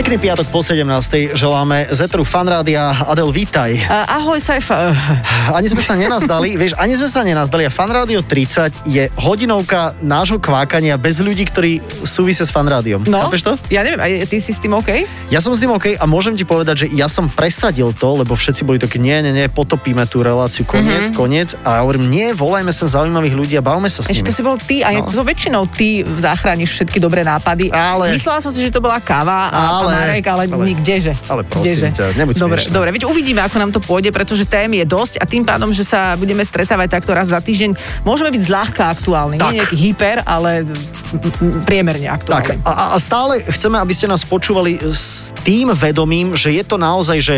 Pekný piatok po 17. želáme Zetru Fanrádia. Adel, vítaj. Ahoj, Saifa. Ani sme sa nenazdali, vieš, ani sme sa nenazdali a Fanrádio 30 je hodinovka nášho kvákania bez ľudí, ktorí súvisia s Fanrádiom. No, Chápeš to? ja neviem, aj ty si s tým OK? Ja som s tým OK a môžem ti povedať, že ja som presadil to, lebo všetci boli takí, nie, nie, nie, potopíme tú reláciu, koniec, mm-hmm. koniec. A ja hovorím, nie, volajme sa zaujímavých ľudí a bavme sa s Ešte nimi. to si bol ty a no. to väčšinou ty zachrániš všetky dobré nápady. Ale- Myslela som si, že to bola káva a, Ale- a Marek, ale, ale- ale kdeže. ale prosím kdeže. ťa, nebuď dobre, smiešná. dobre, veď uvidíme, ako nám to pôjde, pretože tém je dosť a tým pádom, že sa budeme stretávať takto raz za týždeň, môžeme byť zľahka aktuálni. Tak. Nie nejaký hyper, ale priemerne aktuálni. Tak, a, a stále chceme, aby ste nás počúvali s tým vedomím, že je to naozaj, že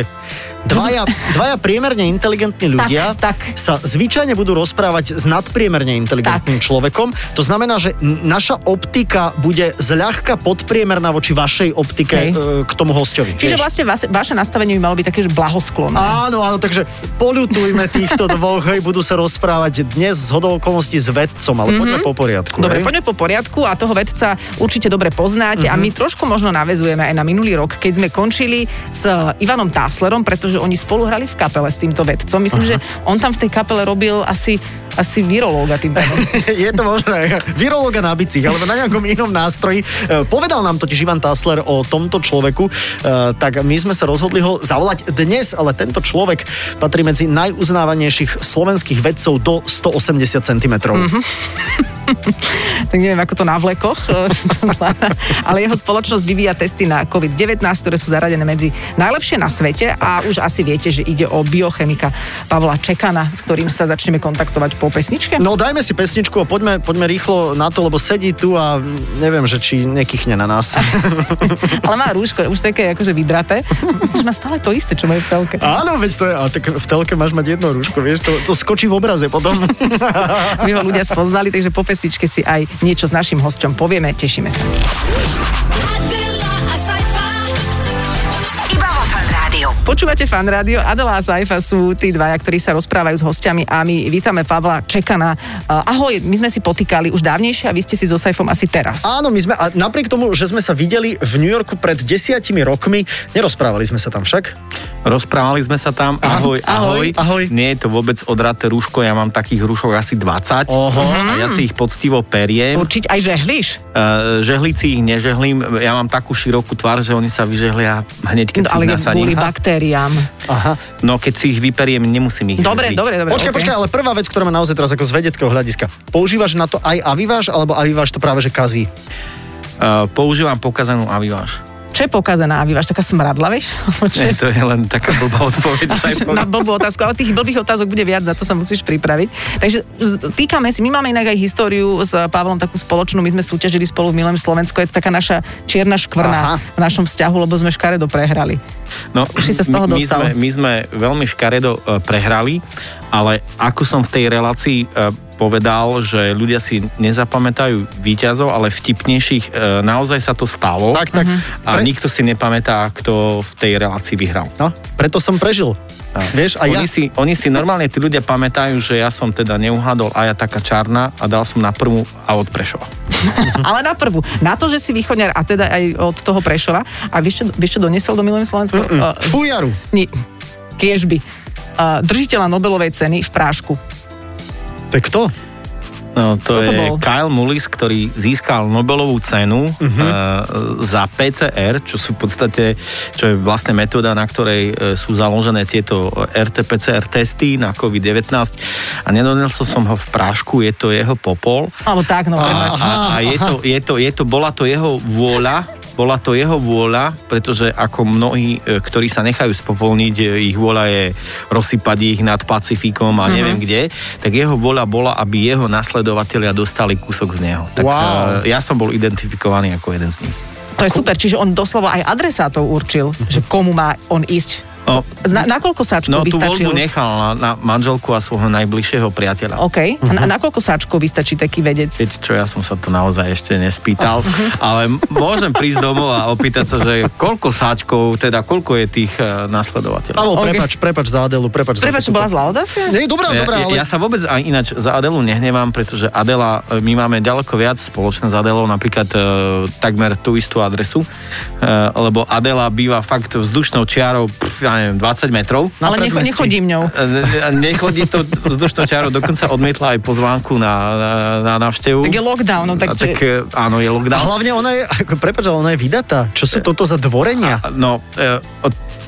dvaja, dvaja priemerne inteligentní ľudia tak. sa zvyčajne budú rozprávať s nadpriemerne inteligentným Tak. človekom. To znamená, že naša optika bude zľahka podpriemerná voči vašej optike Hej. K tomu hostovi. Čiže vlastne vaše, vaše nastavenie by malo byť také, že blahosklonné. Áno, áno, takže polutujme týchto dvoch, hej, budú sa rozprávať dnes z hodou okolností s vedcom, ale mm-hmm. poďme po poriadku. Dobre, hej? poďme po poriadku a toho vedca určite dobre poznáte mm-hmm. a my trošku možno navezujeme aj na minulý rok, keď sme končili s Ivanom Táslerom, pretože oni spolu hrali v kapele s týmto vedcom. Myslím, Aha. že on tam v tej kapele robil asi, asi virológa tým pádom. je to možné. Virológa na bicích, alebo na nejakom inom nástroji. E, Povedal nám totiž Ivan Tásler o tomto človeku, e, tak my sme sa rozhodli ho zavolať dnes, ale tento človek patrí medzi najuznávanejších slovenských vedcov do 180 cm. Mm-hmm. tak neviem, ako to na vlekoch, e, ale jeho spoločnosť vyvíja testy na COVID-19, ktoré sú zaradené medzi najlepšie na svete a už asi viete, že ide o biochemika Pavla Čekana, s ktorým sa začneme kontaktovať po pesničke. No dajme si pesničku a poďme, poďme rýchlo na to, lebo sedí tu a neviem, že či nekychne na nás. Ale má rúško, už také akože vydraté. Myslím, že má stále to isté, čo majú v telke. Áno, veď to je, a tak v telke máš mať jedno rúško, vieš, to, to skočí v obraze potom. My ho ľudia spoznali, takže po pesničke si aj niečo s našim hosťom povieme. Tešíme sa. Počúvate fan rádio. Adela a Saifa sú tí dvaja, ktorí sa rozprávajú s hostiami a my vítame Pavla Čekana. Uh, ahoj, my sme si potýkali už dávnejšie a vy ste si so Saifom asi teraz. Áno, my sme, a napriek tomu, že sme sa videli v New Yorku pred desiatimi rokmi, nerozprávali sme sa tam však. Rozprávali sme sa tam, ahoj, ahoj. Ahoj. Nie je to vôbec odraté rúško, ja mám takých rúšok asi 20 Oho. a ja si ich poctivo periem. Určite aj žehliš. Uh, žehlici ich nežehlím, ja mám takú širokú tvár, že oni sa vyžehlia hneď, keď No, si ale ich nasadím. Baktériám. Aha. No keď si ich vyperiem, nemusím ich Dobre, žehliť. dobre, dobre. Počkaj, okay. počkaj, ale prvá vec, ktorá ma naozaj teraz ako z vedeckého hľadiska. Používaš na to aj aviváž, alebo aviváž to práve že kazí? Uh, používam pokazanú aviváž. Čo je pokazená? Máš taká smradla, vieš? Nie, to je len taká blbá odpoveď. Na blbú otázku, ale tých blbých otázok bude viac, za to sa musíš pripraviť. Takže týkame si, my máme inak aj históriu s Pavlom takú spoločnú, my sme súťažili spolu v Milém Slovensko, je to taká naša čierna Aha. škvrna v našom vzťahu, lebo sme škaredo prehrali. No, Už si sa z toho my, my, sme, my sme veľmi škaredo e, prehrali, ale ako som v tej relácii e, povedal, že ľudia si nezapamätajú výťazov, ale vtipnejších e, naozaj sa to stalo. Tak, tak. A Pre- nikto si nepamätá, kto v tej relácii vyhral. No, preto som prežil. Vieš, a ja... oni, si, oni si normálne, tí ľudia pamätajú, že ja som teda neuhádol a ja taká čarná a dal som na prvú a od Prešova. Ale na prvú, na to, že si východňar a teda aj od toho Prešova. A vieš čo, vieš, čo doniesol do Milém Slovensko? Uh, Fujaru. nie, kiežby. Uh, držiteľa Nobelovej ceny v Prášku. To je kto? No, to Kto to je bol? Kyle Mullis, ktorý získal Nobelovú cenu uh-huh. uh, za PCR, čo sú v podstate, čo je vlastne metóda, na ktorej uh, sú založené tieto RT-PCR testy na COVID-19 a nedoniesol som ho v prášku, je to jeho popol Alebo tak, no. a, a, a je, to, je, to, je to, bola to jeho vôľa, bola to jeho vôľa, pretože ako mnohí, e, ktorí sa nechajú spopolniť, e, ich vôľa je rozsypať ich nad Pacifikom a neviem kde, tak jeho vôľa bola, aby jeho nasledovatelia dostali kúsok z neho. Tak Wow. e, ja som bol identifikovaný ako jeden z nich. To je super, čiže on doslova aj adresátov určil, že komu má on ísť No, Na, na koľko sáčkov no by tú stačil? voľbu nechal na, na manželku a svojho najbližšieho priateľa. OK. A na, na koľko sáčkov vystačí taký vedec? Viete čo, ja som sa to naozaj ešte nespýtal, ale m- môžem prísť domov a opýtať sa, že koľko sáčkov, teda koľko je tých uh, nasledovateľov. Pavol, OK. prepač, prepač za Adelu, prepač za Prepač, bola zlá otázka? Nie, dobrá, Ja, dobrá, ja, ale... ja sa vôbec aj ináč za Adelu nehnevám, pretože Adela, e, my máme ďaleko viac spoločné s Adelou, napríklad e, takmer tú istú adresu, e, lebo Adela býva fakt vzdušnou čiarou, pff, ja neviem, 20 metrov. Na Ale predmestí. nechodím ňou. E, Nechodí to vzdušnou čiarou, dokonca odmietla aj pozvánku na, na, na návštevu. Tak je lockdown, no A tak, tak e, áno, je A lockdown. hlavne ona je, ako, prepač, ale ona je vydatá. Čo sú toto za dvorenia? A, No, e,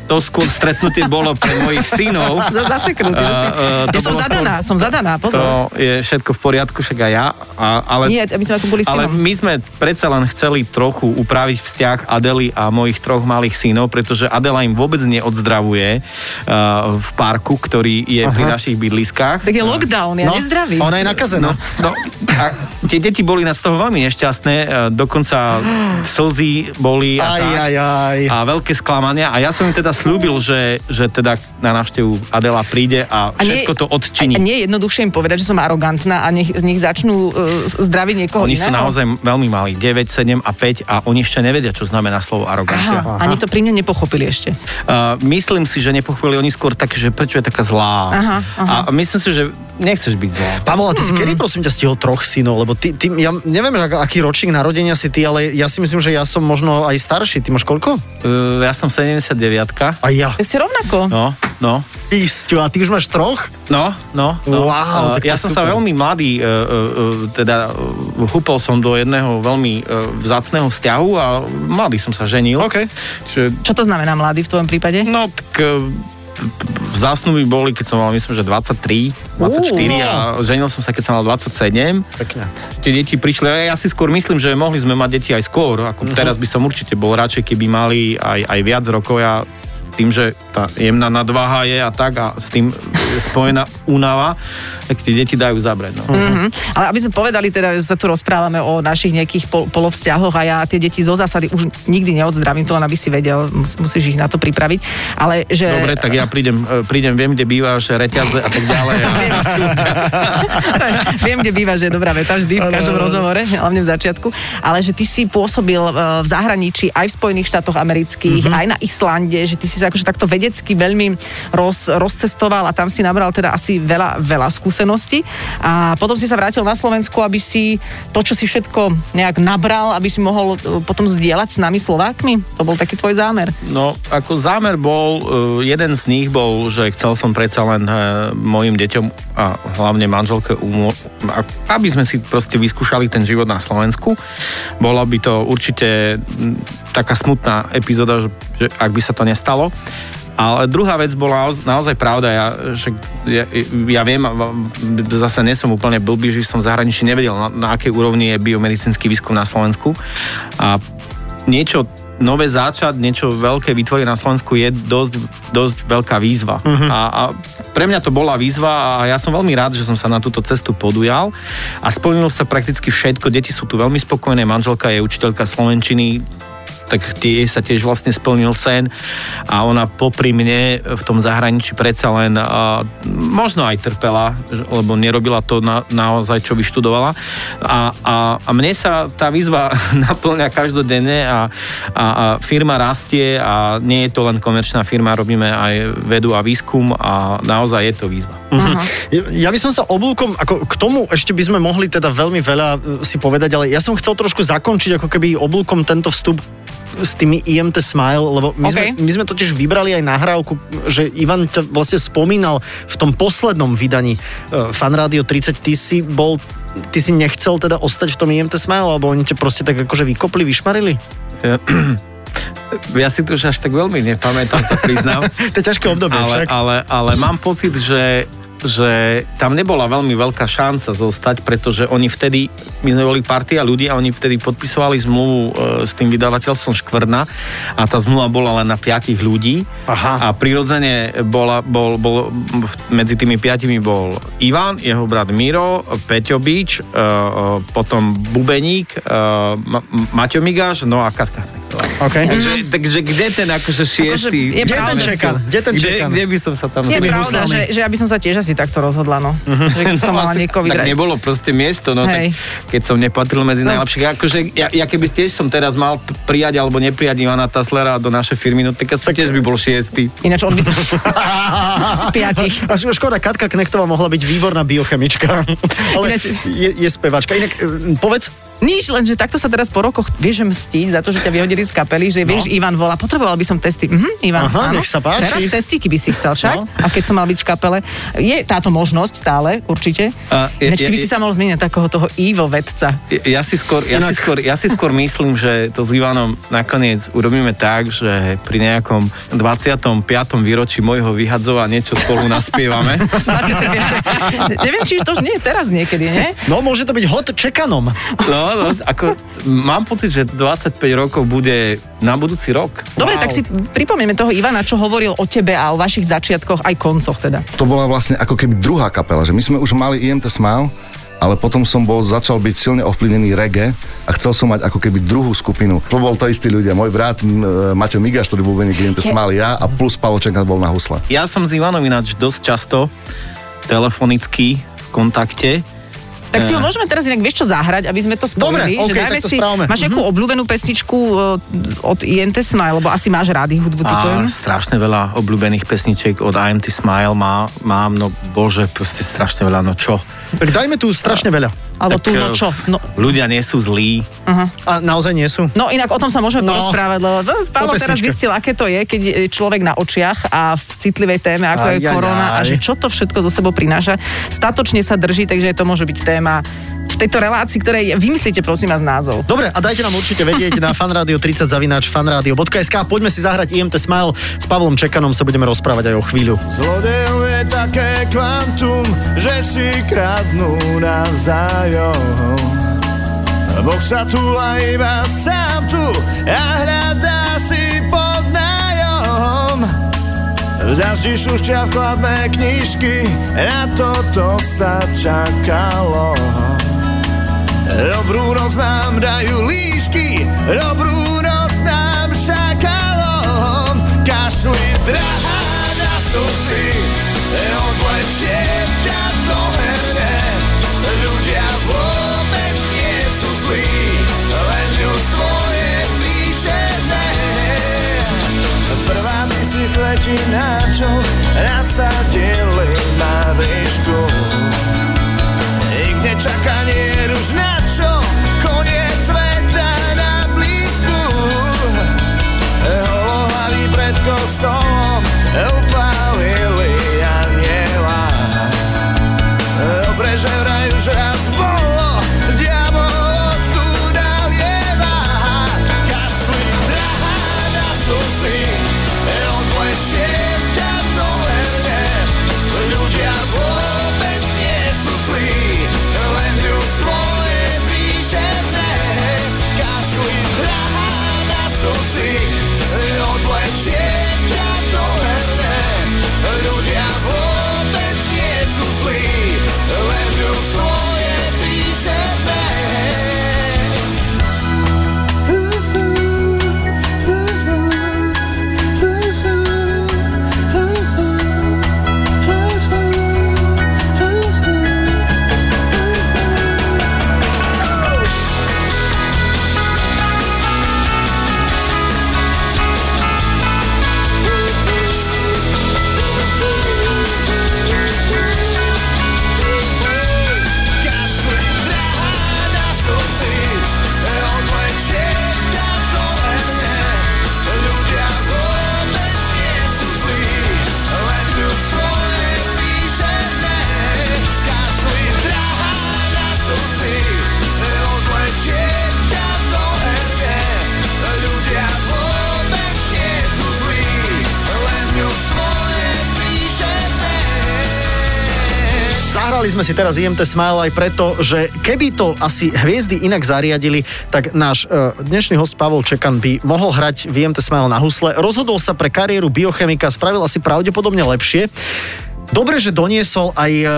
to skôr stretnutie bolo pre mojich synov. Zaseknutý. E, to ja som zadaná, som zadaná, pozor. To je všetko v poriadku, však aj ja. A, ale Nie, aby sme ako boli Ale synom. my sme predsa len chceli trochu upraviť vzťah Adely a mojich troch malých synov, pretože Adela im vôbec neodzdravuje uh, v parku, ktorý je Aha. pri našich bydliskách. Tak je lockdown, ja No, nezdravím. ona je nakazená. No, a tie deti boli z toho veľmi nešťastné, e, dokonca slzy boli a, Aj, tak, aj, aj. a veľké sklamania a ja som im teda slúbil, že, že teda na návštevu Adela príde a všetko to odčiní. A nie je jednoduchšie im povedať, že som arogantná a nech, nech začnú uh, zdraviť niekoho Oni iného. sú naozaj veľmi malí, 9, 7 a 5 a oni ešte nevedia, čo znamená slovo arogancia. Aha, ani to pri mne nepochopili ešte. Uh, myslím si, že nepochopili oni skôr také, že prečo je taká zlá. Aha, aha. A myslím si, že nechceš byť zlá. Pavol, a ty si Mhm. kedy prosím ťa stihol troch synov? Lebo ty, ty ja neviem, ak, aký ročník narodenia si ty, ale ja si myslím, že ja som možno aj starší. Ty máš koľko? Uh, ja som 79 A ja. Si rovnako. No, no. Isťo, a ty už máš troch? No, no, no. Wow, Uh, ja som sa super. veľmi mladý, uh, uh, teda uh, húpol som do jedného veľmi uh, vzácného vzťahu a mladý som sa ženil. OK. Čiže, Čo to znamená mladý v tvojom prípade? no, tak uh, vzácnu by boli, keď som mal, myslím, že 23, 24 a ženil som sa, keď som mal 27. Pekne. Tie deti prišli, a ja si skôr myslím, že mohli sme mať deti aj skôr, ako Mhm. teraz by som určite bol radšej, keby mali aj, aj viac rokov. Ja tým, že tá jemná nadváha je a tak a s tým je spojená únava, tak tie deti dajú zabrať. No. Mhm. Ale aby sme povedali, teda že sa tu rozprávame o našich nejakých pol, polovzťahoch a ja tie deti zo zásady už nikdy neodzdravím, to len aby si vedel, mus- musíš ich na to pripraviť. Ale že... Dobre, tak ja prídem, e, prídem, viem, kde bývaš, reťaze a tak ďalej. A, Viem, kde bývaš, je dobrá veta vždy, v každom rozhovore, hlavne v začiatku. Ale že ty si pôsobil e, v zahraničí aj v Spojených štátoch amerických, aj na Islande, že ty si sa akože takto vedecky veľmi roz, rozcestoval a tam si nabral teda asi veľa, veľa skúseností. A potom si sa vrátil na Slovensku, aby si to, čo si všetko nejak nabral, aby si mohol e, potom zdieľať s nami Slovákmi. To bol taký tvoj zámer. No, ako zámer bol, e, jeden z nich bol, že chcel som predsa len e, mojim deťom a hlavne manželke, aby sme si proste vyskúšali ten život na Slovensku. Bola by to určite taká smutná epizóda, že, že ak by sa to nestalo. Ale druhá vec bola naoz- naozaj pravda, ja, že, ja, ja viem, zase nie som úplne blbý, že som v zahraničí nevedel, na, na akej úrovni je biomedicínsky výskum na Slovensku. A niečo nové začať, niečo veľké vytvoriť na Slovensku je dosť, dosť veľká výzva. Uh-huh. A, a pre mňa to bola výzva a ja som veľmi rád, že som sa na túto cestu podujal a splnilo sa prakticky všetko. Deti sú tu veľmi spokojné, manželka je učiteľka slovenčiny, tak tie sa tiež vlastne splnil sen a ona popri mne v tom zahraničí predsa len a, možno aj trpela, lebo nerobila to na, naozaj, čo vyštudovala a, a, a mne sa tá výzva naplňa každodenne a, a, a firma rastie a nie je to len komerčná firma, robíme aj vedu a výskum a naozaj je to výzva. Ja by som sa oblúkom, ako k tomu ešte by sme mohli teda veľmi veľa e, si povedať, ale ja som chcel trošku zakončiť ako keby oblúkom tento vstup s tými IMT Smile, lebo my, sme, OK. my sme totiž vybrali aj nahrávku, že Ivan ťa vlastne spomínal v tom poslednom vydaní uh, Fan Radio 30, ty si bol ty si nechcel teda ostať v tom IMT Smile, alebo oni ťa proste tak akože vykopli, vyšmarili? Ja si to už až tak veľmi nepamätám, sa priznám. To je ťažké obdobie ale, však. ale, ale mám pocit, že že tam nebola veľmi veľká šanca zostať, pretože oni vtedy, my sme boli partia ľudí a oni vtedy podpisovali zmluvu e, s tým vydavateľstvom Škvrna a tá zmluva bola len na piatich ľudí Aha. a prirodzene bola, bol, bol, medzi tými piatimi bol Ivan, jeho brat Miro, Peťo Bič, e, e, potom Bubeník, Ma- Maťo Migáš, no a Katka. Knechtová. OK. Takže, takže kde ten akože šiestý? Akože je Kde ten že- čekan? Kde ten Kde, čekan? kde by som sa tam... Je pravda, huslami. že, že ja by som sa tiež asi takto rozhodla, no. Že keby som mala niekoho tak vybrať. nebolo proste miesto, no tak keď som nepatril medzi No. najlepších. Akože ja, ja keby tiež som teraz mal prijať alebo neprijať Ivana Taslera do našej firmy, no tak asi tiež by bol šiestý. Ináč on by... z piatich. A škoda, Katka Knechtová mohla byť výborná biochemička. Ale Ináč- je, je spevačka. Inak, e, povedz, Nič, len že takto sa teraz po rokoch vieš mstiť za to, že ťa vyhodili z kapely, že vieš, Ivan volá, potreboval by som testy. Mhm, Ivan, Aha, áno. nech sa páči. Teraz testíky by si chcel však. No. A keď som mal byť v kapele, je táto možnosť stále, určite. A je- Ináč, ty by je- si sa mohol zmeniť takého toho Ivo vedca. Ja si, skôr, ja, si skôr, ja si skôr myslím, že to s Ivanom nakoniec urobíme tak, že pri nejakom 25. výročí môjho vyhadzova niečo spolu naspievame. 25. Neviem, či to už nie je teraz niekedy, nie? no môže to byť hot čekanom. No, no, ako, mám pocit, že 25 rokov bude na budúci rok. Dobre, Wow. tak si pripomenieme toho Ivana, čo hovoril o tebe a o vašich začiatkoch, aj koncoch teda. To bola vlastne ako keby druhá kapela, že my sme už mali IMT Smile, ale potom som bol, začal byť silne ovplyvnený reggae a chcel som mať ako keby druhú skupinu. To bol to istí ľudia. Môj brat e, Maťo Migaš, ktorý bol bubeník IMT Smile, ja a plus Pavol Čenka bol na husle. Ja som s Ivanom ináč dosť často telefonicky v kontakte. Tak si ho môžeme teraz inak, vieš čo, zahrať, aby sme to spojili. Dobre, že dajme tak to si, správame. Máš nejakú obľúbenú pesničku eh, od INT Smile, lebo asi máš rády hudbu, A typujem. strašne veľa obľúbených pesničiek od IMT Smile má, mám, no bože, proste strašne veľa, no čo? Tak dajme tu strašne veľa. Alebo tu, eh, no čo? No, Ľudia nie sú zlí. A naozaj nie sú. no inak o tom sa môžeme No. porozprávať, lebo Pavel teraz zistil, aké to je, keď je človek na očiach a v citlivej téme, ako je Aj, aj, korona a aj. že čo to všetko zo sebou prináša. Statočne sa drží, takže to môže byť téma v tejto relácii, ktorej vymyslíte prosím vás názov. Dobre, a dajte nám určite vedieť na fanradio 30 zavináč fanradio.sk. Poďme si zahrať IMT Smile. S Pavlom Čekanom sa budeme rozprávať aj o chvíľu. Zlodejov je také kvantum, že si kradnú navzájom. Boh sa túla iba sám tu a hľadá si pod nájom. V daždi šušťa vkladné knižky, na toto sa čakalo. Dobrú noc nám dajú líšky, dobrú noc nám šakalom. Kašli drahá na slzy, odlečie ťa do herne. Ľudia vôbec nie sú zlí, len ľudstvo je píšené. Prvá si letí na čo nasadili na si teraz IMT Smile aj preto, že keby to asi hviezdy inak zariadili, tak náš e, dnešný host Pavol Čekan by mohol hrať v IMT Smile na husle. Rozhodol sa pre kariéru biochemika, spravil asi pravdepodobne lepšie. Dobre, že doniesol aj... Uh,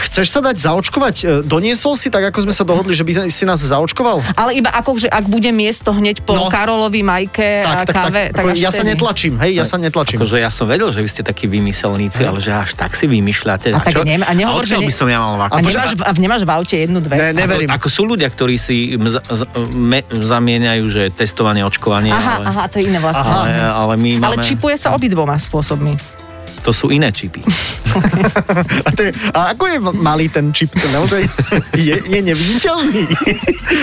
chceš sa dať zaočkovať? Uh, doniesol si, tak ako sme sa dohodli, že by si nás zaočkoval? Ale iba ako, že ak bude miesto hneď po No. Karolovi, Majke a káve, tak, Ako, až ja sa netlačím, hej, ja sa netlačím. Akože ja som vedel, že vy ste takí vymyselníci, ale že až tak si vymýšľate. A tak nem- a nehovor, že ne- by som ja mal A vakcínu? nemáš, a nemáš v aute jednu, dve? Ne, neverím. Ako sú ľudia, ktorí si m- z- z- me, zamieňajú, že testovanie, očkovanie, Aha, ale, aha, to je iné vlastne. ale, ale my Ale máme, čipuje sa obidvoma spôsobmi. To sú iné čipy. A, to je, a ako je malý ten čip? To naozaj je, je neviditeľný.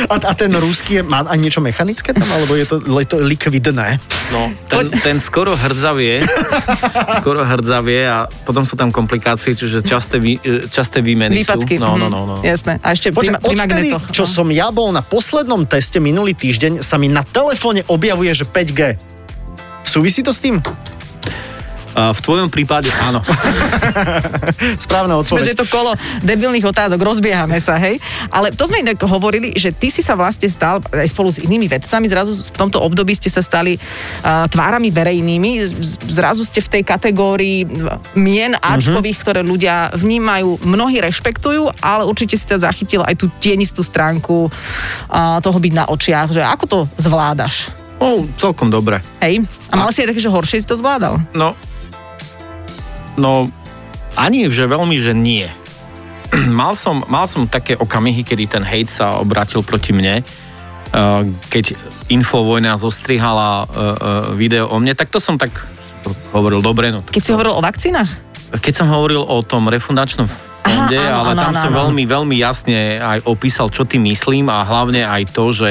A, a ten ruský je, má aj niečo mechanické tam, alebo je to, je to likvidné? No, ten, ten skoro hrdzavie, skoro hrdzavie a potom sú tam komplikácie, čiže časté, vý, e, časté výmeny Výpadky. sú. No, no, mhm. no, no. Jasné. A ešte pri, Počkaj, pri odtedy, magnetoch. čo no. som ja bol na poslednom teste minulý týždeň, sa mi na telefóne objavuje, že 5G. Súvisí to s tým? A v tvojom prípade áno. Správna Veď odpoveď. je to kolo debilných otázok, rozbiehame sa, hej. Ale to sme inak hovorili, že ty si sa vlastne stal aj spolu s inými vedcami, zrazu v tomto období ste sa stali uh, tvárami verejnými, zrazu ste v tej kategórii mien Ačkových, ktoré ľudia vnímajú, mnohí rešpektujú, ale určite si to zachytil aj tú tienistú stránku uh, toho byť na očiach, že ako to zvládaš? No, celkom dobre. Hej? A mal si aj také, že horšie si to zvládal? No, no ani že veľmi, že nie. mal, som, mal som také okamihy, kedy ten hejt sa obratil proti mne, uh, keď Infovojna zostrihala uh, uh, video o mne, tak to som tak hovoril dobre. No, tak Keď si to- hovoril o vakcínach? Keď som hovoril o tom refundačnom Aha, áno, ale áno, tam áno, som áno. veľmi, veľmi jasne aj opísal, čo tým myslím a hlavne aj to, že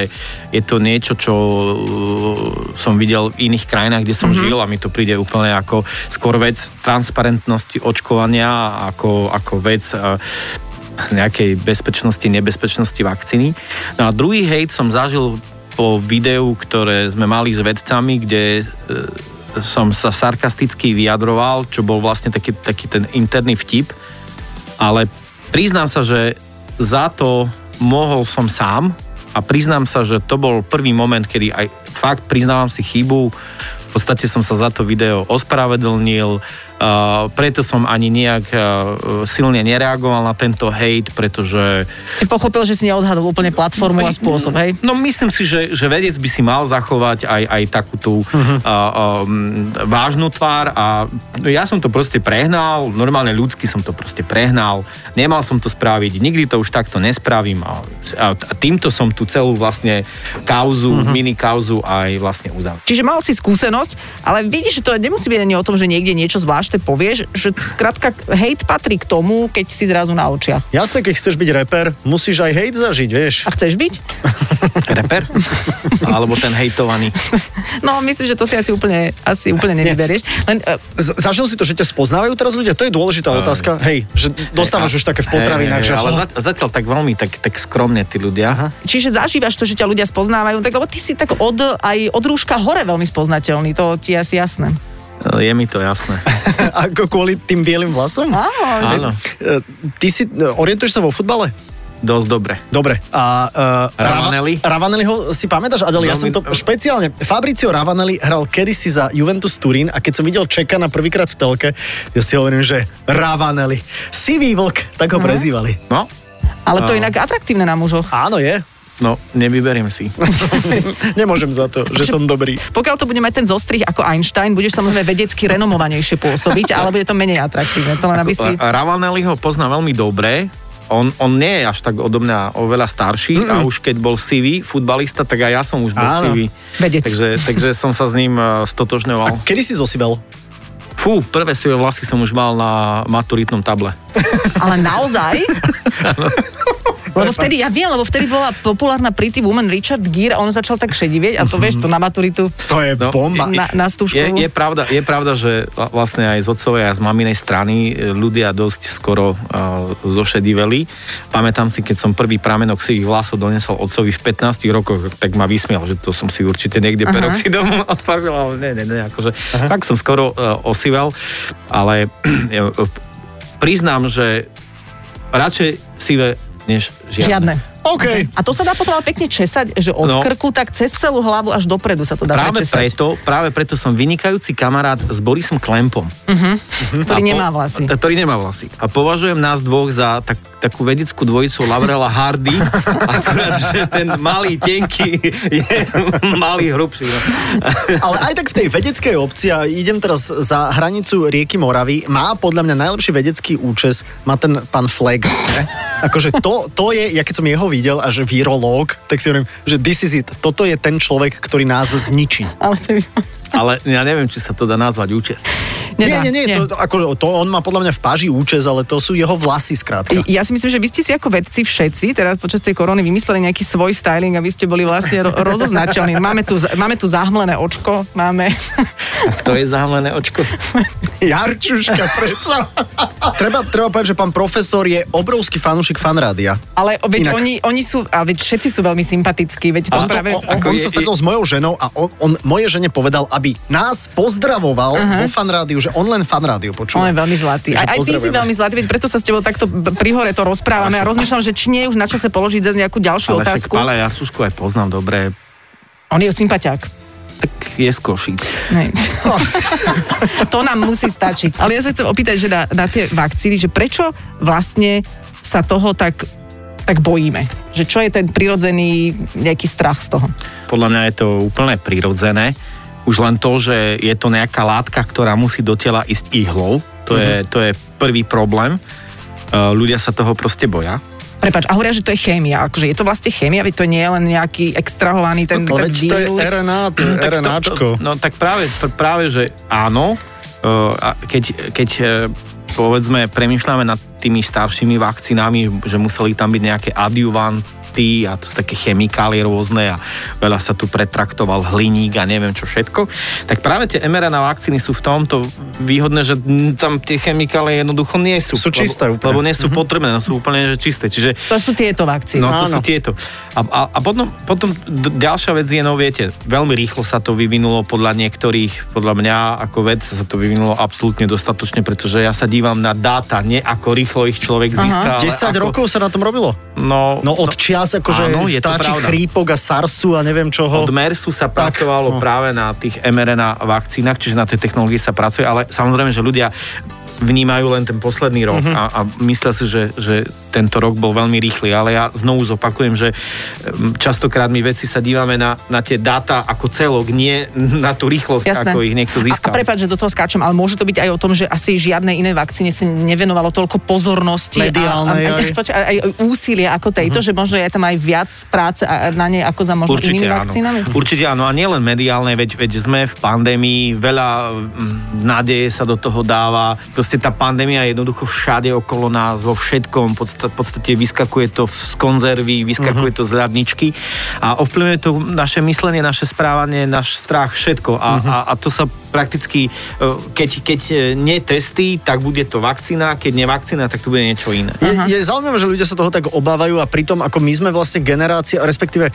je to niečo, čo uh, som videl v iných krajinách, kde som Mhm. mm-hmm. žil a mi to príde úplne ako skôr vec transparentnosti očkovania ako, ako vec uh, nejakej bezpečnosti, nebezpečnosti vakcíny. No a druhý hejt som zažil po videu, ktoré sme mali s vedcami, kde e, som sa sarkasticky vyjadroval, čo bol vlastne taký, taký ten interný vtip, ale priznám sa, že za to mohol som sám a priznám sa, že to bol prvý moment, kedy aj fakt priznávam si chybu, v podstate som sa za to video ospravedlnil, preto som ani nejak uh, silne nereagoval na tento hate, pretože Si pochopil, že si neodhadol úplne platformu a spôsob, hej? No myslím si, že, že vedec by si mal zachovať aj, aj takú tú uh-huh. uh, um, vážnu tvár a no, ja som to proste prehnal, normálne ľudsky som to proste prehnal, nemal som to spraviť, nikdy to už takto nespravím a, a, a týmto som tu celú vlastne kauzu, uh-huh. mini kauzu aj vlastne uzavrel. Čiže mal si skúsenosť, ale vidíš, že to nemusí byť ani o tom, že niekde niečo zvláštne povieš, že skrátka hejt patrí k tomu, keď si zrazu na očiach. Jasné, keď chceš byť reper, musíš aj hejt zažiť, vieš. A chceš byť? Reper? Alebo ten hejtovaný. No, myslím, že to si asi úplne, asi úplne nevyberieš. Len, Z- Zažil si to, že ťa spoznávajú teraz ľudia? To je dôležitá otázka. Hej, že dostávaš už také v potravinách, Hej, že... Ale oh, za- zatiaľ tak veľmi, tak, tak skromne tí ľudia. Aha. čiže zažívaš to, že ťa ľudia spoznávajú, tak lebo ty si tak od, aj od rúška hore veľmi spoznateľný, to ti je asi jasné. Je mi to jasné. Ako kvôli tým bielým vlasom? Áno, Áno, E, Ty si, e, orientuješ sa vo futbale? dosť dobre. Dobre. A uh, Ravanelli? Ravanelliho si pamätáš, Adel? Ja som to špeciálne... Fabricio Ravanelli hral kedysi za Juventus Turín a keď som videl Čeka na prvýkrát v telke, ja si hovorím, že Ravanelli. Sivý vlk, tak ho prezývali. No, ale to je inak atraktívne na mužoch. Áno, je. No, nevyberiem si. Nemôžem za to, že som dobrý. Pokiaľ to bude mať ten zostrih ako Einstein, budeš samozrejme vedecky renomovanejšie pôsobiť, ale bude to menej atraktívne. To len aby si... Ravanelli ho pozná veľmi dobre. On, on nie je až tak odo mňa oveľa starší Mm-mm. a už keď bol sivý futbalista, tak aj ja som už bol Áno. sivý. Vedec. Takže, takže som sa s ním A uh, stotožňoval. kedy si zosibel? Fú, prvé sivé vlasy som už mal na maturitnom table. Ale naozaj? Lebo vtedy, ja viem, lebo vtedy bola populárna Pretty Woman Richard Gere a on začal tak šedivieť a to vieš, to na maturitu To je No, bomba. na, na Je, je, pravda, je pravda, že vlastne aj z otcovej a z maminej strany e, ľudia dosť skoro uh, zošediveli. Pamätám si, keď som prvý pramenok sivých vlasov donesol otcovi v 15 rokoch, tak ma vysmial, že to som si určite niekde Aha. peroxidom odfarbil, ale ne, ne, ne, akože tak som skoro uh, osivel, ale uh, priznám, že radšej sivé než žiadne. Žiadne. OK. A to sa dá potom ale pekne česať, že od No. krku tak cez celú hlavu až dopredu sa to dá Práve prečesať. preto, práve preto som vynikajúci kamarát s Borisom Klempom. Ktorý A po- nemá vlasy. a- Ktorý nemá vlasy. A považujem nás dvoch za tak, takú vedeckú dvojicu Lavrela Hardy, akurát, že ten malý, tenký je malý, hrubší. No. Ale aj tak v tej vedeckej obci, a idem teraz za hranicu rieky Moravy, má podľa mňa najlepší vedecký účes, má ten pán Fleg. Ne? Akože to, to je, ja keď som jeho videl a že virológ, tak si hovorím, že this is it. Toto je ten človek, ktorý nás zničí. Ale to by... Ale ja neviem, či sa to dá nazvať účes. Nedá, nie, nie, nie, To, to, ako, to on má podľa mňa v páži účes, ale to sú jeho vlasy skrátka. Ja si myslím, že vy ste si ako vedci všetci teraz počas tej korony vymysleli nejaký svoj styling, aby ste boli vlastne ro- rozoznačení. Máme tu, máme tu zahmlené očko, máme... To je zahmlené očko. Jarčuška, predsa. treba, treba povedať, že pán profesor je obrovský fanúšik fanrádia. Ale veď Inak. oni, oni sú, a veď všetci sú veľmi sympatickí, veď to On, to, práve... on, on, on je- sa stretol s mojou ženou a on, on moje žene povedal, aby nás pozdravoval uh-huh. vo fanrádiu, že on len fanrádiu On počúva. je veľmi zlatý. Aj, aj ty si veľmi zlatý, veď preto sa s tebou takto pri hore to rozprávame a rozmýšľam, že či nie je už na čase položiť zase nejakú ďalšiu Ale však otázku. Pála Jarsušku aj poznám dobre. On je sympatiák. Tak je z Košíc. Nej. to nám musí stačiť. Ale ja sa chcem opýtať, že na, na tie vakcíny, že prečo vlastne sa toho tak tak bojíme. Že čo je ten prirodzený nejaký strach z toho? Podľa mňa je to úplne prirodzené. Už len to, že je to nejaká látka, ktorá musí do tela ísť ihlou, to, je, to je prvý problém. Uh, ľudia sa toho proste boja. Prepač, a hovoria, že to je chémia. Akože je to vlastne chémia, veď to nie je len nejaký extrahovaný ten, to, ten veď to je vírus. RNA, to je Tak to- RNAčko. to- No tak práve, pr- práve že áno. A keď, keď uh, povedzme premyšľame nad tými staršími vakcínami, že museli tam byť nejaké adjuvanty a to sú také chemikálie rôzne a veľa sa tu pretraktoval hliník a neviem čo všetko, tak práve tie mRNA vakcíny sú v tomto výhodné, že tam tie chemikálie jednoducho nie sú. Sú čisté lebo, úplne. lebo nie sú potrebné, no sú úplne že čisté. Čiže To sú tieto vakcíny. No to Áno. sú tieto. A, a, a potom, potom d- ďalšia vec je, no viete, veľmi rýchlo sa to vyvinulo podľa niektorých, podľa mňa ako vec sa to vyvinulo absolútne dostatočne, pretože ja sa dívam na dáta, nie ako rýchlo ich človek získa. ale 10 ako, rokov sa na tom robilo? No, No od čias akože áno, je to vtáčich pravda. chrípok a SARSu a neviem čoho. Od MERSu sa pracovalo no. práve na tých mRNA vakcínach, čiže na tej technológii sa pracuje, ale samozrejme, že ľudia vnímajú len ten posledný rok Mhm. a, a myslia si, že, že tento rok bol veľmi rýchly, ale ja znovu zopakujem, že častokrát my veci sa dívame na, na tie dáta ako celok, nie na tú rýchlosť, Jasné. ako ich niekto A, a získal. prepáč, že do toho skáčem, ale môže to byť aj o tom, že asi žiadnej inej vakcíne si nevenovalo toľko pozornosti Mediálnej a, a, aj. a, a, aj úsilia ako tejto, že možno je tam aj viac práce a, a na nej ako za možno Určite inými áno. vakcínami? Určite áno. A nielen mediálne, veď, veď sme v pandémii, veľa nádeje sa do toho dáva. Proste tá pandémia je jednoducho všade okolo nás, vo všetkom. V podstate, v podstate vyskakuje to z konzervy, vyskakuje Mhm. to z ľadničky a ovplyvňuje to naše myslenie, naše správanie, náš strach, všetko. A, Mhm. a, a to sa prakticky, e, keď, keď e, nie testy, tak bude to vakcína, keď nie vakcína, tak to bude niečo iné. Je, je zaujímavé, že ľudia sa toho tak obávajú a pritom ako my sme vlastne generácia, respektíve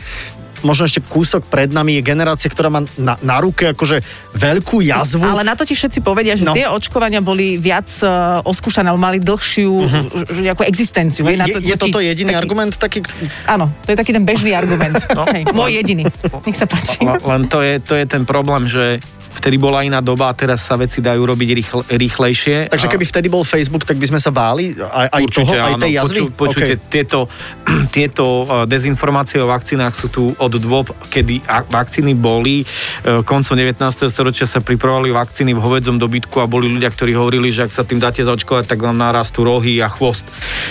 možno ešte kúsok pred nami je generácia, ktorá má na, na ruke akože veľkú jazvu. Ale na to ti všetci povedia, že No. tie očkovania boli viac uh, oskúšané, ale mali dlhšiu uh-huh. nejakú existenciu. je, na je, je toto jediný taký- argument taký... Áno, to je taký ten bežný argument. No. Hej, môj jediný. Nech sa páči. Len to je, to je ten problém, že vtedy bola iná doba a teraz sa veci dajú robiť rýchl, rýchlejšie. Takže keby vtedy bol Facebook, tak by sme sa báli aj, aj toho, aj tej jazvy? Poču, počujte, OK. tieto, tieto uh, dezinformácie o vakcínach sú tu od dôb, kedy vakcíny boli. Uh, Koncom 19. storočia sa pripravovali vakcíny v hovedzom dobytku a boli ľudia, ktorí hovorili, že ak sa tým dáte zaočkovať, tak vám narastú rohy a chvost.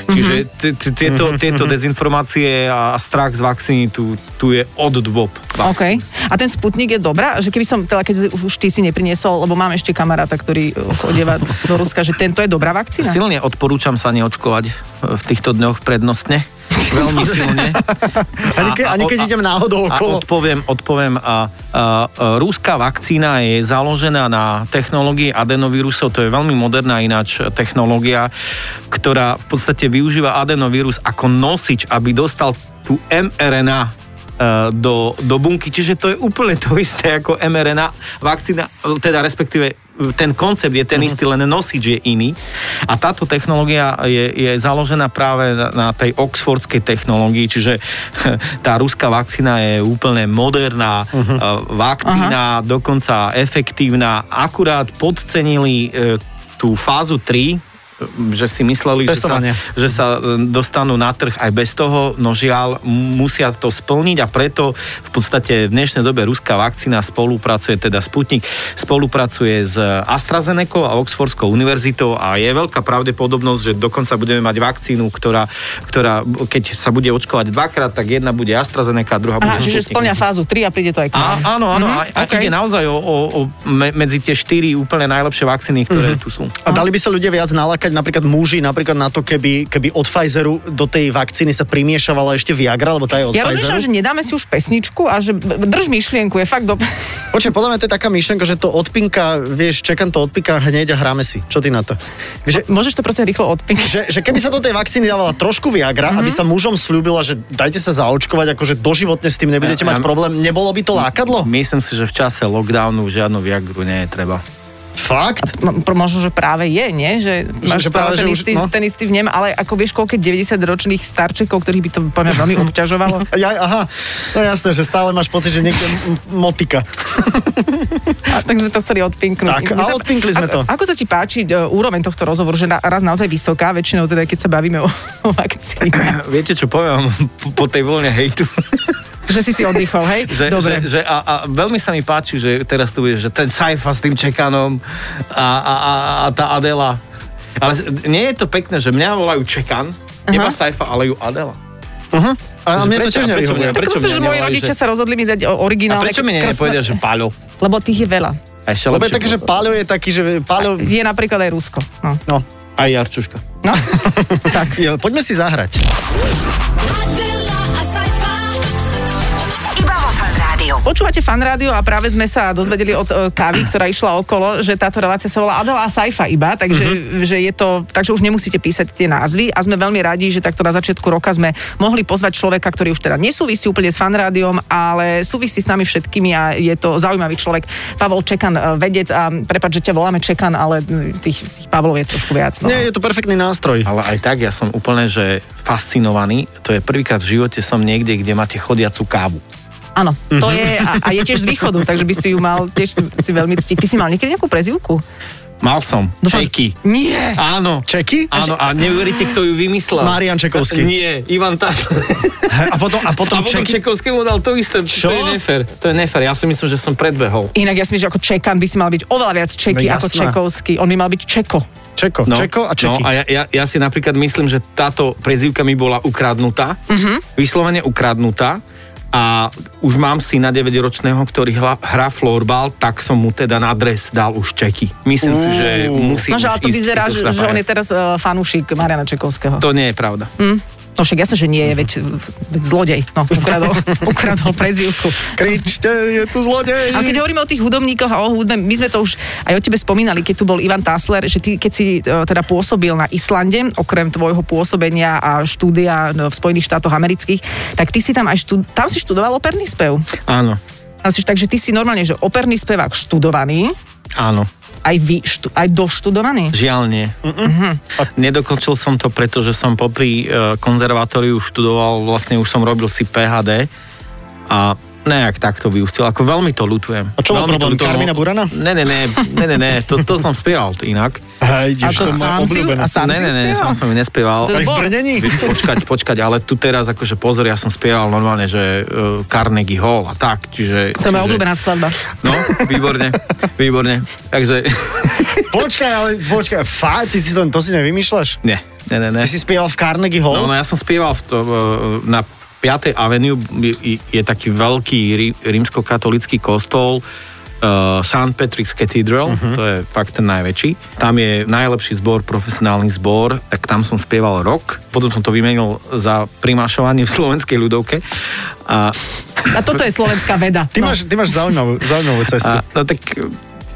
Čiže t- tieto, tieto dezinformácie a strach z vakcíny tu, tu je od dôb. OK. A ten Sputnik je dobrá? Že keby som, teda keď už ty si nepriniesol, lebo mám ešte kamaráta, ktorý chodieva do Ruska, že tento je dobrá vakcína? Silne odporúčam sa neočkovať e, v týchto dňoch prednostne. Veľmi silne. Ani, ke, ani keď idem náhodou A okolo. odpoviem, odpoviem. A, a, a rúská vakcína je založená na technológii adenovírusov, to je veľmi moderná ináč technológia, ktorá v podstate využíva adenovírus ako nosič, aby dostal tú mRNA e, do, do bunky, čiže to je úplne to isté ako mRNA vakcína, teda respektíve ten koncept je ten istý, len nosič je iný. A táto technológia je, je založená práve na, na tej oxfordskej technológii, čiže tá ruská vakcína je úplne moderná uh, vakcína, dokonca efektívna. Akurát podcenili e, tú fázu 3, že si mysleli, že sa, že sa e, dostanú na trh aj bez toho, no žiaľ, musia to splniť a preto v podstate v dnešnej dobe ruská vakcína spolupracuje, teda Sputnik spolupracuje s AstraZeneca a Oxfordskou univerzitou a je veľká pravdepodobnosť, že dokonca budeme mať vakcínu, ktorá, ktorá keď sa bude očkovať dvakrát, tak jedna bude AstraZeneca a druhá bude Aha, čiže Sputnik. splňa fázu 3 a príde to aj k A, nám. áno, áno, Mhm, a, a okej. ide naozaj o, o, o me, medzi tie štyri úplne najlepšie vakcíny, ktoré tu sú. A dali by sa ľudia viac nalákať, napríklad muži, napríklad na to, keby, keby od Pfizeru do tej vakcíny sa primiešavala ešte Viagra, lebo tá je od Ja Pfizeru. rozmýšľam, že nedáme si už pesničku a že drž myšlienku, je fakt dobre. Počkaj, podľa mňa to je taká myšlenka, že to odpinka, vieš, čekám to odpinka hneď a hráme si. Čo ty na to? Že, Môžeš to prosím rýchlo odpinať. že, že keby sa do tej vakcíny dávala trošku Viagra, Mhm. aby sa mužom slúbila, že dajte sa zaočkovať, akože doživotne s tým nebudete Ja- mať ja- problém, nebolo by to lákadlo? Myslím si, že v čase lockdownu žiadnu Viagru nie je treba. Fakt? M- Možno, že práve je, nie? Že máš že práve, ten, že už- istý, no. ten istý vnem, ale ako vieš, koľko 90-ročných starčekov, ktorých by to podľa mňa veľmi obťažovalo. Ja, aha, no jasné, že stále máš pocit, že niekde m- motika. A tak sme to chceli odpinknúť. Tak, a odpinkli sme to. Ako sa ti páči e, úroveň tohto rozhovoru, že na, raz naozaj vysoká, väčšinou teda, keď sa bavíme o, o vakcíne. Viete, čo poviem po- tej vlne hejtu? Že si si oddychol, hej? že, Dobre. Že, že a, a veľmi sa mi páči, že teraz tu bude, že ten Saifa s tým Čekanom a, a, a, a tá Adela. Ale nie je to pekné, že mňa volajú Čekan, iba Saifa, ale ju Adela. Uh-huh. A Že mne to prečo- tiež a prečo nevyhovuje. prečo pretože mňa moji rodičia že- sa rozhodli mi dať o- A originálne prečo mi nepovedia, že Paľo? Lebo tých je veľa. A ešte Lebo je také, že. Páľo je taký, že Páľo... Je napríklad aj Rusko. No. No, Aj Jarčuška. no. tak. Jo, poďme si zahrať. Počúvate fan rádio a práve sme sa dozvedeli od e, Kavy, ktorá išla okolo, že táto relácia sa volá Adela a Saifa iba, takže, Mhm. že je to, takže už nemusíte písať tie názvy a sme veľmi radi, že takto na začiatku roka sme mohli pozvať človeka, ktorý už teda nesúvisí úplne s fan rádiom, ale súvisí s nami všetkými a je to zaujímavý človek. Pavol Čekan, e, vedec a prepáč, že ťa voláme Čekan, ale tých, tých Pavlov je trošku viac. No. Nie, je to perfektný nástroj. Ale aj tak ja som úplne, že fascinovaný. To je prvýkrát v živote som niekde, kde máte chodiacu kávu. Áno, to Mhm. je a, a je tiež z východu, takže by si ju mal tiež si, si veľmi ctiť. Ty si mal niekedy nejakú prezivku? Mal som. Dúfam, Čeky. Nie. Áno. Čeky? Áno, a neuveríte, kto ju vymyslel. Marian Čekovský. Nie, Ivan Tatler. A potom, a potom A potom čeky... Čekovskému dal to isté. Čo? To je nefér. To je nefér. Ja si myslím, že som predbehol. Inak ja si myslím, že ako Čekan by si mal byť oveľa viac Čeky No ako. Čekovský. On by mal byť Čeko. Čeko, Čeko a Čeky. No a ja, ja, ja si napríklad myslím, že táto prezývka mi bola ukradnutá, uh-huh. vyslovene ukradnutá a už mám si na 9-ročného, ktorý hla, hrá florbal, tak som mu teda na dres dal už čeky. Myslím si, že musí No, že už ale to ísť vyzerá, že, že on je teraz uh, fanúšik Mariana Čekovského. To nie je pravda. No však jasne, že nie je, veď, veď zlodej. No, ukradol, ukradol prezivku. Kričte, je tu zlodej. A keď hovoríme o tých hudobníkoch a o hudbe, my sme to už aj o tebe spomínali, keď tu bol Ivan Tasler, že ty, keď si e, teda pôsobil na Islande, okrem tvojho pôsobenia a štúdia no, v Spojených štátoch amerických, tak ty si tam aj štud- tam si študoval operný spev. Áno, Takže ty si normálne, že operný spevák študovaný, áno. Aj, vy, štu, aj doštudovaný. Žiaľ nie. Nedokončil som to, pretože som popri e, konzervatóriu študoval, vlastne už som robil si PHD a nejak takto vyústil. Ako veľmi to lutujem. A čo bol problém? Karmina Burana? Ne, ne, ne, ne, ne, ne to, to som spieval inak. Hej, A to to sám si, a sám ne, si ne, ne, sám som ju nespieval. To v Brnení? Počkať, počkať, ale tu teraz akože pozor, ja som spieval normálne, že uh, Carnegie Hall a tak, čiže... To je moja obľúbená skladba. No, výborne, výborne. Takže, Počkaj, ale počkaj, fakt, ty si to, to si nevymýšľaš? ne, ne, ne, ne. Ty si spieval v Carnegie Hall? No, no ja som spieval v to, e, na 5. Avenue je, taký veľký rí, rímskokatolický kostol uh, St. Patrick's Cathedral, uh-huh. to je fakt ten najväčší. Tam je najlepší zbor, profesionálny zbor, tak tam som spieval rok. Potom som to vymenil za primášovanie v slovenskej ľudovke. A, A toto je slovenská veda. Ty, no. máš, ty máš zaujímavú, zaujímavú cestu. a no tak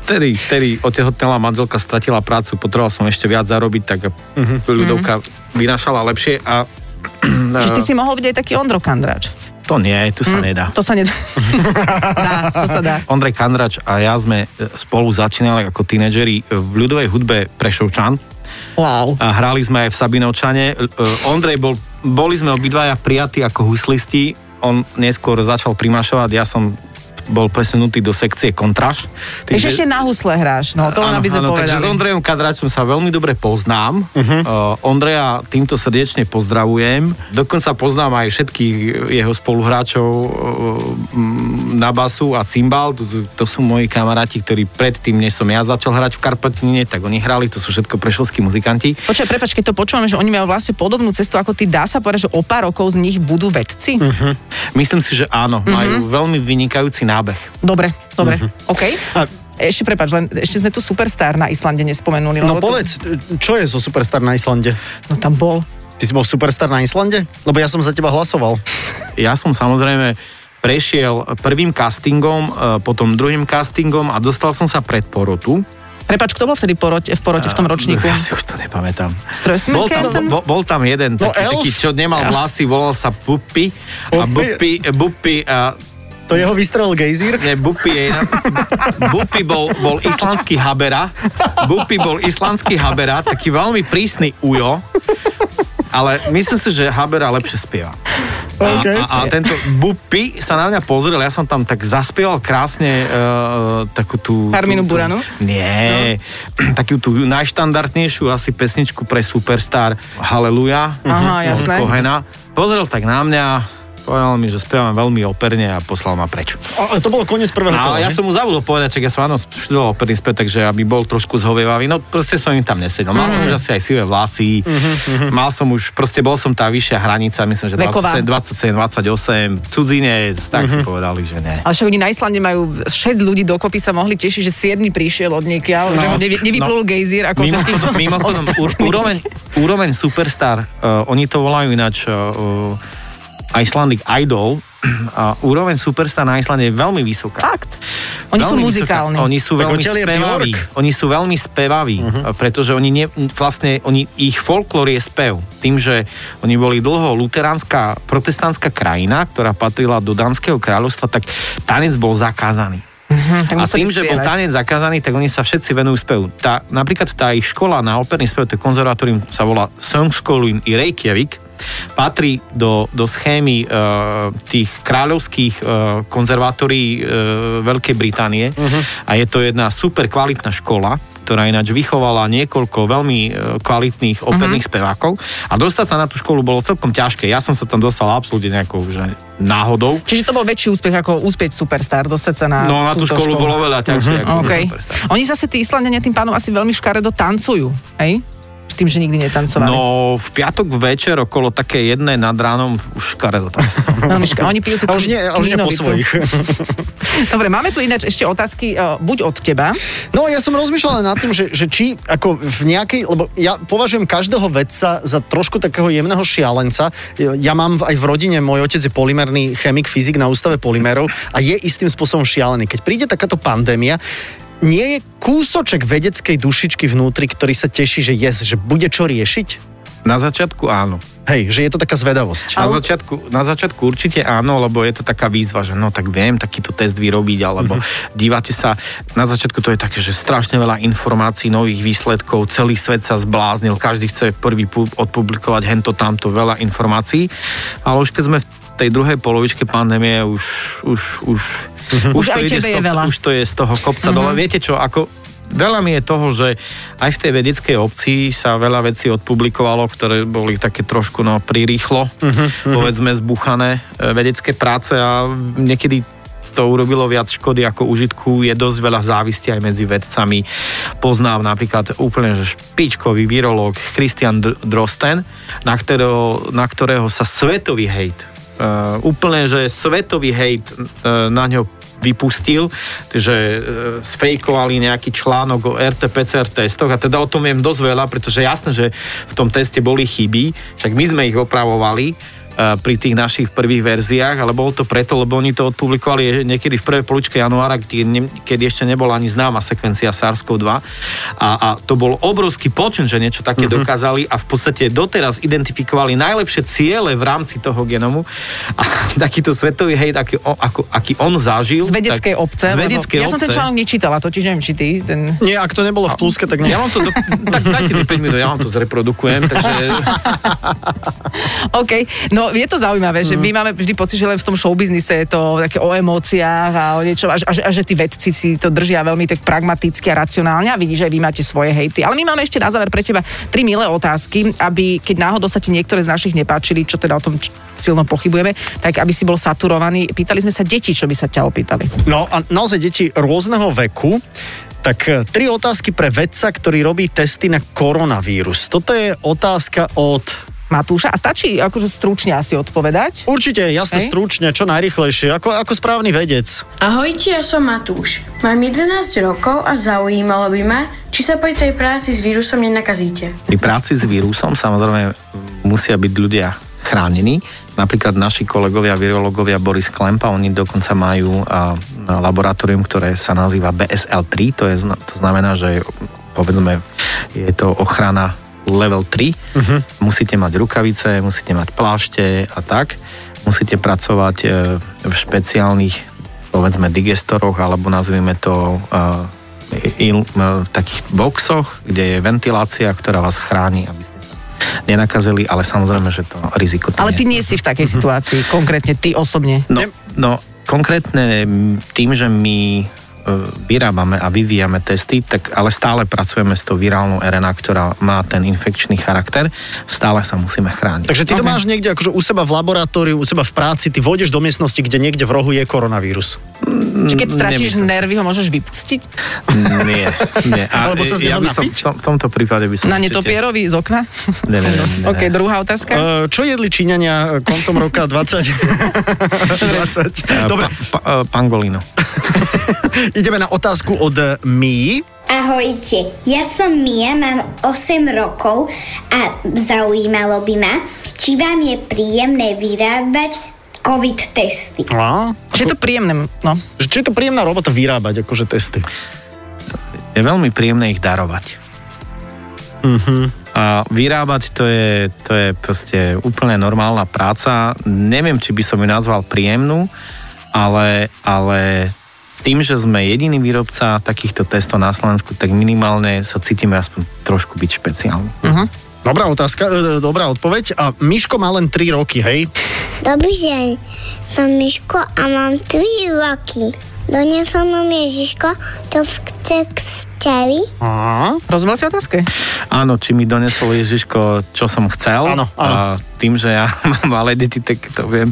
vtedy, vtedy otehotnela manželka, stratila prácu, potreboval som ešte viac zarobiť, tak uh-huh. ľudovka vynášala lepšie a Čiže ty si mohol byť aj taký Ondro Kandrač. To nie, tu sa nedá. To sa nedá. dá, to sa dá. Ondrej Kandrač a ja sme e, spolu začínali ako tínedžeri v ľudovej hudbe Prešovčan Wow. a hrali sme aj v Sabinovčane. E, Ondrej bol, boli sme obidvaja prijatí ako huslisti, on neskôr začal primašovať, ja som bol presunutý do sekcie kontráž. Takže ešte na husle hráš, no to len aby sme áno, takže s povedali. Ondrejom Kadračom sa veľmi dobre poznám. Uh-huh. Uh, Ondreja týmto srdečne pozdravujem. Dokonca poznám aj všetkých jeho spoluhráčov uh, na basu a cymbal. To, sú- to sú moji kamaráti, ktorí predtým, než som ja začal hrať v Karpatine, tak oni hrali, to sú všetko prešovskí muzikanti. Počkaj, prepač, keď to počúvame, že oni majú vlastne podobnú cestu ako ty, dá sa povedať, že o pár rokov z nich budú vedci? Uh-huh. Myslím si, že áno, uh-huh. majú veľmi vynikajúci nábeh. Dobre, dobre, OK. A- Ešte prepač, len ešte sme tu Superstar na Islande nespomenuli. No lebo to- povedz, čo je zo Superstar na Islande? No tam bol. Ty si bol Superstar na Islande? Lebo ja som za teba hlasoval. Ja som samozrejme prešiel prvým castingom, e, potom druhým castingom a dostal som sa pred porotu. Prepač, kto bol vtedy porote, v porote v tom ročníku? Ja si už to nepamätám. Bol tam, bol, bol tam jeden No, taký, Elf? taký, čo nemal vlasy, volal sa Buppy. A? Buppy, Buppy a To jeho vystrelil gejzír? nie, Buppy je iná. Buppy bol, bol islandský habera. Buppy bol islandský habera, taký veľmi prísny ujo. Ale myslím si, že Habera lepšie spieva. A, OK. a, a tento Buppy sa na mňa pozrel, ja som tam tak zaspieval krásne uh, takú tú... Tú, Buranu? Nie, no. takú tú najštandardnejšiu asi pesničku pre Superstar Haleluja. Aha, jasné. Kohena. Pozrel tak na mňa, povedal mi, že spievam veľmi operne a poslal ma preč. Ale to bolo koniec prvého No, kola, ja som mu zabudol povedať, čak ja som áno študoval operný spev, takže aby bol trošku zhovievavý, no proste som im tam nesedel. Mal som už asi aj sivé vlasy, mal som už, proste bol som tá vyššia hranica, myslím, že Veková. 27, 28, cudzinec, tak si povedali, že ne. Ale však oni na Islande majú 6 ľudí dokopy sa mohli tešiť, že 7 prišiel od niekiaľ, no. že ho nevy, nevyplul no. gejzír ako Mimo, všetkých mimochodom, úroveň, úroveň Superstar, uh, oni to volajú ináč uh, Icelandic Idol, a úroveň Superstar na Islande je veľmi vysoká. Fakt. Oni sú Veľmi muzikálni. Vysoká. Oni sú Tak veľmi spevaví. Oni sú veľmi spevaví, uh-huh. pretože oni ne, vlastne, oni, ich folklór je spev. Tým, že oni boli dlho luteránska, protestantská krajina, ktorá patrila do Dánskeho kráľovstva, tak tanec bol zakázaný. tak A tým, že bol tanec zakázaný, tak oni sa všetci venujú spevu. Tá, napríklad tá ich škola na operný spev, to konzervatórium, sa volá Songskolen i Reykjavik, patrí do, do schémy uh, tých kráľovských uh, konzervatórií uh, Veľkej Británie uh-huh. a je to jedna super kvalitná škola, ktorá ináč vychovala niekoľko veľmi e, kvalitných operných uh-huh. spevákov a dostať sa na tú školu bolo celkom ťažké. Ja som sa tam dostal absolútne nejakou že náhodou. Čiže to bol väčší úspech ako úspieť Superstar, dostať sa na No na tú túto školu bolo veľa ťažšie ako OK. do Superstar. Oni zase tí Islandania tým pánom asi veľmi škaredo tancujú, hej? Tým, že nikdy netancovali. No, v piatok večer okolo také jednej nad ránom už škaredo tam. Ška- Oni pijú tú A už nie, už nie po svojich. Dobre, máme tu ináč ešte otázky, uh, buď od teba. No ja som rozmýšľal nad tým, že, že či ako v nejakej, lebo ja považujem každého vedca za trošku takého jemného šialenca. Ja mám aj v rodine, môj otec je polymerný chemik, fyzik na ústave polymerov a je istým spôsobom šialený. Keď príde takáto pandémia, nie je kúsoček vedeckej dušičky vnútri, ktorý sa teší, že yes, že bude čo riešiť? Na začiatku áno. Hej, že je to taká zvedavosť. Na začiatku, na začiatku určite áno, lebo je to taká výzva, že no tak viem takýto test vyrobiť, alebo mm-hmm. dívate sa, na začiatku to je také, že strašne veľa informácií, nových výsledkov, celý svet sa zbláznil, každý chce prvý pu- odpublikovať hento tamto, veľa informácií, ale už keď sme v tej druhej polovičke pandémie už, už, už, mm-hmm. Už to aj ide z je kopca, už to je z toho kopca mm-hmm. dole. Viete čo, ako Veľa mi je toho, že aj v tej vedeckej obci sa veľa vecí odpublikovalo, ktoré boli také trošku no, prirýchlo, uh-huh, povedzme zbuchané e, vedecké práce a niekedy to urobilo viac škody ako užitku. Je dosť veľa závisti aj medzi vedcami. Poznám napríklad úplne že špičkový virológ Christian Dr- Drosten, na ktorého, na ktorého sa svetový hejt, uh, úplne že svetový hejt uh, na ňo vypustil, že e, sfejkovali nejaký článok o RT-PCR testoch a teda o tom viem dosť veľa, pretože jasné, že v tom teste boli chyby, však my sme ich opravovali, pri tých našich prvých verziách, ale bolo to preto, lebo oni to odpublikovali niekedy v prvej poličke januára, keď, ešte nebola ani známa sekvencia SARS-CoV-2 a, a to bol obrovský počin, že niečo také uh-huh. dokázali a v podstate doteraz identifikovali najlepšie ciele v rámci toho genomu a takýto svetový hejt, aký, ako, aký on zažil. Z vedeckej tak, obce. Z vedeckej ja som ten obce. článok nečítala, totiž neviem, či ty. Ten... Nie, ak to nebolo v pluske, tak nie. Ja vám to, do, tak dajte mi 5 minút, ja vám to zreprodukujem, takže OK, no je to zaujímavé, že my máme vždy pocit, že len v tom showbiznise je to také o emóciách a o niečom a, a, a že tí vedci si to držia veľmi tak pragmaticky a racionálne a vidíš, že vy máte svoje hejty. Ale my máme ešte na záver pre teba tri milé otázky, aby keď náhodou sa ti niektoré z našich nepáčili, čo teda o tom silno pochybujeme, tak aby si bol saturovaný. Pýtali sme sa deti, čo by sa ťa opýtali. No a naozaj deti rôzneho veku. Tak e, tri otázky pre vedca, ktorý robí testy na koronavírus. Toto je otázka od... Matúša, a stačí akože stručne asi odpovedať? Určite, jasne, Hej. stručne, čo najrychlejšie, ako, ako správny vedec. Ahojte, ja som Matúš. Mám 11 rokov a zaujímalo by ma, či sa pri tej práci s vírusom nenakazíte. pri práci s vírusom samozrejme musia byť ľudia chránení. Napríklad naši kolegovia, virológovia Boris Klempa, oni dokonca majú a, a laboratórium, ktoré sa nazýva BSL-3, to, je, to znamená, že povedzme je to ochrana level 3. Uh-huh. Musíte mať rukavice, musíte mať plášte a tak. Musíte pracovať e, v špeciálnych povedzme digestoroch, alebo nazvime to e, il, v takých boxoch, kde je ventilácia, ktorá vás chráni, aby ste sa nenakazili, ale samozrejme, že to riziko tam Ale ty je. nie si v takej situácii, konkrétne ty osobne. No, no konkrétne tým, že my e, vyrábame a vyvíjame testy, tak ale stále pracujeme s tou virálnou RNA, ktorá má ten infekčný charakter, stále sa musíme chrániť. Takže ty to Ok. máš niekde akože u seba v laboratóriu, u seba v práci, ty vôjdeš do miestnosti, kde niekde v rohu je koronavírus. Či keď stratíš nemyslím si. nervy, ho môžeš vypustiť? Nie, nie. A Alebo sa z ja by som, v, tom, v tomto prípade by som Na určite- netopierovi z okna? Ne, ne, ne, ne, OK, druhá otázka. Uh, čo jedli Číňania e, koncom roka 20? 20. A, Dobre, Pa, pa, e, pangolino. ideme na otázku od e, Mii. Ahojte, ja som Mia, mám 8 rokov a zaujímalo by ma, či vám je príjemné vyrábať COVID testy. A? Že je to príjemné, no. Že Či je to príjemná robota vyrábať akože testy? Je veľmi príjemné ich darovať. A vyrábať to je, to je proste úplne normálna práca. Neviem, či by som ju nazval príjemnú, ale, ale tým, že sme jediný výrobca takýchto testov na Slovensku, tak minimálne sa cítime aspoň trošku byť špeciálni. Dobrá otázka, e, dobrá odpoveď. A Miško má len 3 roky, hej? Dobrý deň, som Miško a mám 3 roky. Doniesol nám Ježiško, čo chce stevi. Á, Rozumel si otázke? Áno, či mi donesol Ježiško, čo som chcel. Áno, áno. A tým, že ja mám malé deti, tak to viem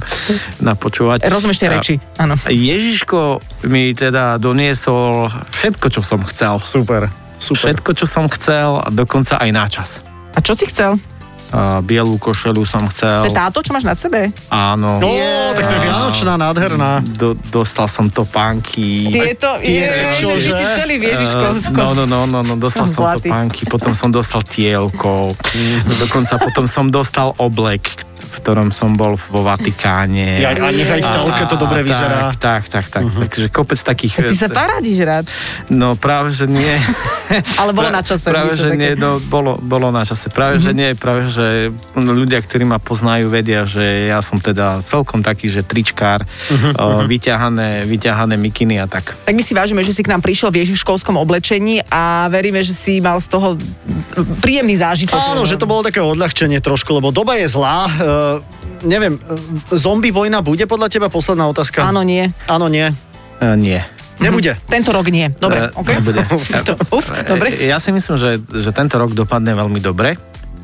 napočúvať. Rozumieš tie reči, áno. Ježiško mi teda doniesol všetko, čo som chcel. super, super. Všetko, čo som chcel a dokonca aj náčas. A čo si chcel? A bielú košelu som To chcel. je táto, čo máš na sebe? Áno. No, tak to je vianočná, nádherná. Do, dostal som topánky. Tieto, tie, je, čože? ty si celý Ježiško. Eh, No, no, no, no, no, dostal som Zlatý. topánky, potom som dostal tielko, dokonca potom som dostal oblek, v ktorom som bol vo Vatikáne. Ja, a nechaj v telke to dobre vyzerá. Tak, tak, tak. Uh-huh. Takže kopec takých... Ty sa parádiš rád. No práve, že nie. Ale bolo na čase, Práve, že také. nie, no bolo, bolo na čase. Práve, že nie, práve, že ľudia, ktorí ma poznajú, vedia, že ja som teda celkom taký, že tričkár, o, vyťahané, vyťahané mikiny a tak. Tak my si vážime, že si k nám prišiel v ježiškovskom oblečení a veríme, že si mal z toho príjemný zážitok. Áno, že to bolo také odľahčenie trošku, lebo doba je zlá. Uh, neviem, e, zombie vojna bude podľa teba? Posledná otázka. Áno, nie. Áno, nie. E, nie. Nebude. Tento rok nie. Dobre, E, OK? Nebude. To- Uf, dobre. Ja si myslím, že, že tento rok dopadne veľmi dobre.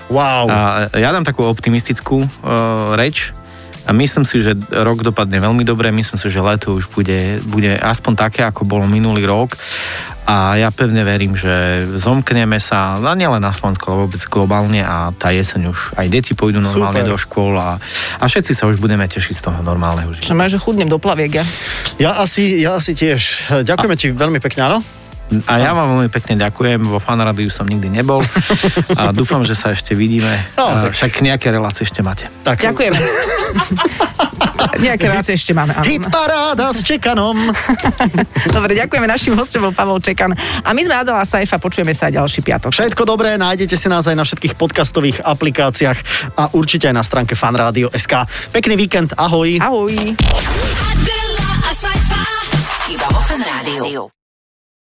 Wow. A ja dám takú optimistickú uh, reč. A myslím si, že rok dopadne veľmi dobre, myslím si, že leto už bude, bude aspoň také, ako bolo minulý rok. A ja pevne verím, že zomkneme sa, a nielen na Slovensku, ale vôbec globálne a tá jeseň už aj deti pôjdu normálne Super. do škôl a, a všetci sa už budeme tešiť z toho normálneho Že života. máš, že chudnem do plaviek, ja. Ja asi, ja asi tiež. Ďakujeme ti veľmi pekne, áno? A ja vám veľmi pekne ďakujem, vo fanrádiu som nikdy nebol a dúfam, že sa ešte vidíme. No, A tak- Však nejaké relácie ešte máte. Tak, Ďakujeme. Nejaké relácie ešte máme. áno. Hit paráda s Čekanom. Dobre, ďakujeme. Našim hostom bol Pavel Čekan. A my sme Adela Saifa, počujeme sa aj ďalší piatok. Všetko dobré, nájdete si nás aj na všetkých podcastových aplikáciách a určite aj na stránke fanradio.sk. Pekný víkend, ahoj. Ahoj. Adela, a. Iba vo Fan Rádiu.